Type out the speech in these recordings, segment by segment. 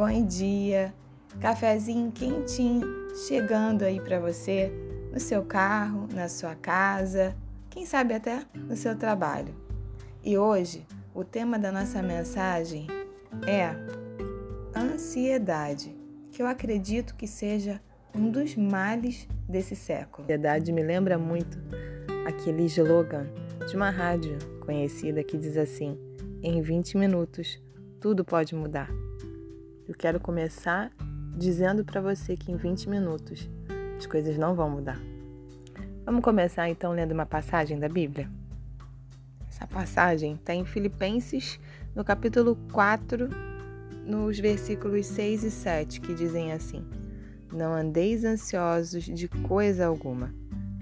bom dia, cafezinho quentinho chegando aí para você no seu carro, na sua casa, quem sabe até no seu trabalho. E hoje o tema da nossa mensagem é ansiedade, que eu acredito que seja um dos males desse século. A ansiedade me lembra muito aquele slogan de uma rádio conhecida que diz assim: em 20 minutos tudo pode mudar. Eu quero começar dizendo para você que em 20 minutos as coisas não vão mudar. Vamos começar então lendo uma passagem da Bíblia? Essa passagem está em Filipenses, no capítulo 4, nos versículos 6 e 7, que dizem assim: Não andeis ansiosos de coisa alguma.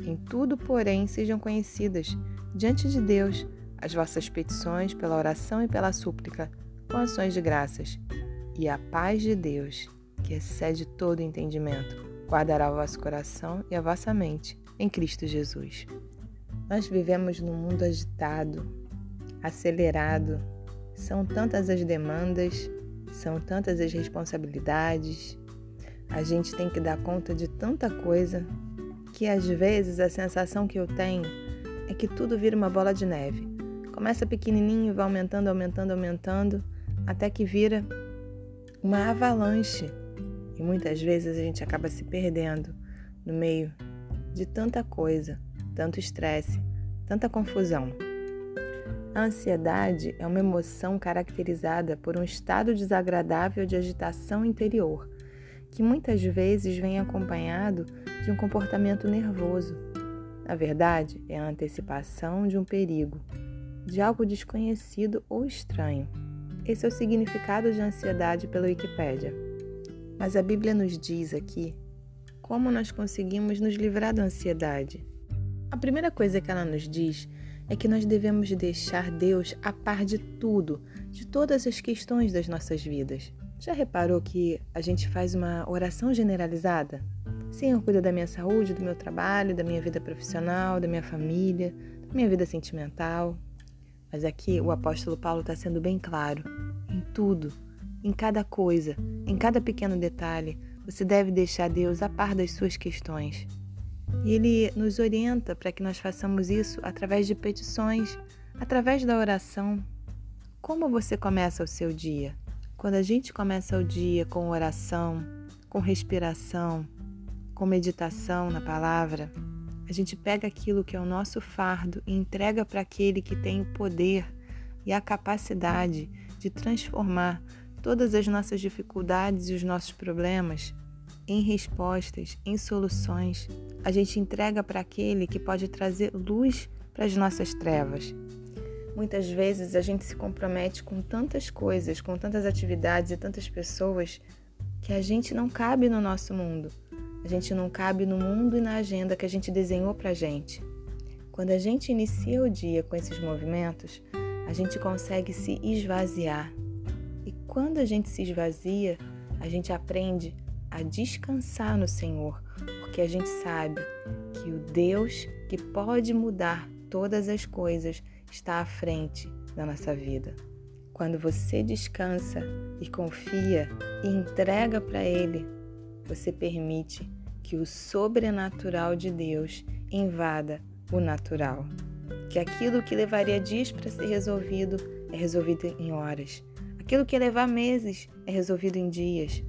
Em tudo, porém, sejam conhecidas diante de Deus as vossas petições pela oração e pela súplica, com ações de graças e a paz de Deus, que excede todo entendimento, guardará o vosso coração e a vossa mente em Cristo Jesus. Nós vivemos num mundo agitado, acelerado. São tantas as demandas, são tantas as responsabilidades. A gente tem que dar conta de tanta coisa que às vezes a sensação que eu tenho é que tudo vira uma bola de neve. Começa pequenininho, vai aumentando, aumentando, aumentando, até que vira uma avalanche. E muitas vezes a gente acaba se perdendo no meio de tanta coisa, tanto estresse, tanta confusão. A ansiedade é uma emoção caracterizada por um estado desagradável de agitação interior, que muitas vezes vem acompanhado de um comportamento nervoso. Na verdade, é a antecipação de um perigo, de algo desconhecido ou estranho. Esse é o significado de ansiedade pela Wikipédia. Mas a Bíblia nos diz aqui como nós conseguimos nos livrar da ansiedade. A primeira coisa que ela nos diz é que nós devemos deixar Deus a par de tudo, de todas as questões das nossas vidas. Já reparou que a gente faz uma oração generalizada? Senhor, cuida da minha saúde, do meu trabalho, da minha vida profissional, da minha família, da minha vida sentimental. Mas aqui o apóstolo Paulo está sendo bem claro. Em tudo, em cada coisa, em cada pequeno detalhe, você deve deixar Deus a par das suas questões. E Ele nos orienta para que nós façamos isso através de petições, através da oração. Como você começa o seu dia? Quando a gente começa o dia com oração, com respiração, com meditação na palavra, a gente pega aquilo que é o nosso fardo e entrega para aquele que tem o poder e a capacidade de transformar todas as nossas dificuldades e os nossos problemas em respostas, em soluções. A gente entrega para aquele que pode trazer luz para as nossas trevas. Muitas vezes a gente se compromete com tantas coisas, com tantas atividades e tantas pessoas que a gente não cabe no nosso mundo. A gente não cabe no mundo e na agenda que a gente desenhou para a gente. Quando a gente inicia o dia com esses movimentos, a gente consegue se esvaziar. E quando a gente se esvazia, a gente aprende a descansar no Senhor, porque a gente sabe que o Deus que pode mudar todas as coisas está à frente da nossa vida. Quando você descansa e confia e entrega para Ele você permite que o sobrenatural de Deus invada o natural. Que aquilo que levaria dias para ser resolvido é resolvido em horas. Aquilo que levar meses é resolvido em dias.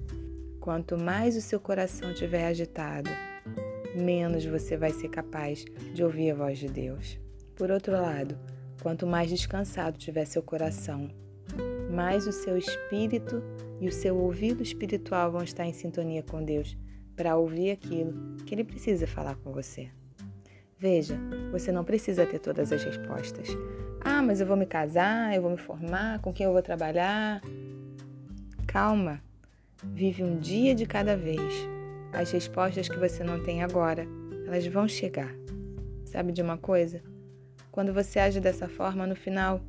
Quanto mais o seu coração estiver agitado, menos você vai ser capaz de ouvir a voz de Deus. Por outro lado, quanto mais descansado tiver seu coração, mais o seu espírito e o seu ouvido espiritual vão estar em sintonia com Deus para ouvir aquilo que Ele precisa falar com você. Veja, você não precisa ter todas as respostas. Ah, mas eu vou me casar, eu vou me formar, com quem eu vou trabalhar? Calma, vive um dia de cada vez. As respostas que você não tem agora, elas vão chegar. Sabe de uma coisa? Quando você age dessa forma, no final,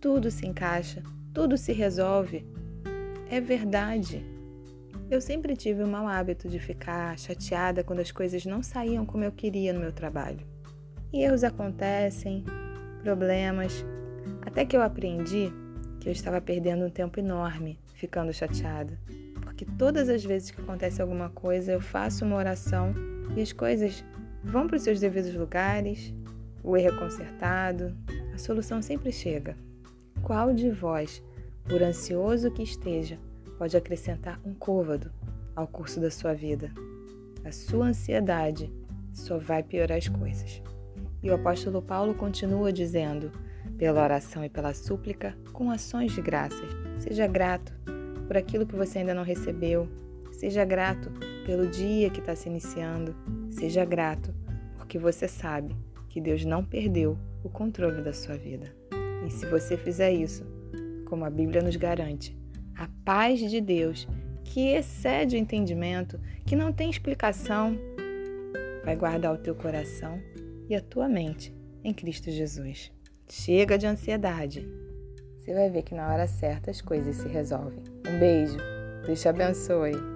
tudo se encaixa, tudo se resolve. É verdade. Eu sempre tive o mau hábito de ficar chateada quando as coisas não saíam como eu queria no meu trabalho. E erros acontecem, problemas, até que eu aprendi que eu estava perdendo um tempo enorme ficando chateada, porque todas as vezes que acontece alguma coisa, eu faço uma oração e as coisas vão para os seus devidos lugares, o erro é consertado, a solução sempre chega. Qual de vós, por ansioso que esteja, pode acrescentar um côvado ao curso da sua vida? A sua ansiedade só vai piorar as coisas. E o apóstolo Paulo continua dizendo: pela oração e pela súplica, com ações de graças. Seja grato por aquilo que você ainda não recebeu. Seja grato pelo dia que está se iniciando. Seja grato porque você sabe que Deus não perdeu o controle da sua vida. E se você fizer isso, como a Bíblia nos garante, a paz de Deus, que excede o entendimento, que não tem explicação, vai guardar o teu coração e a tua mente em Cristo Jesus. Chega de ansiedade. Você vai ver que na hora certa as coisas se resolvem. Um beijo. Deus te abençoe.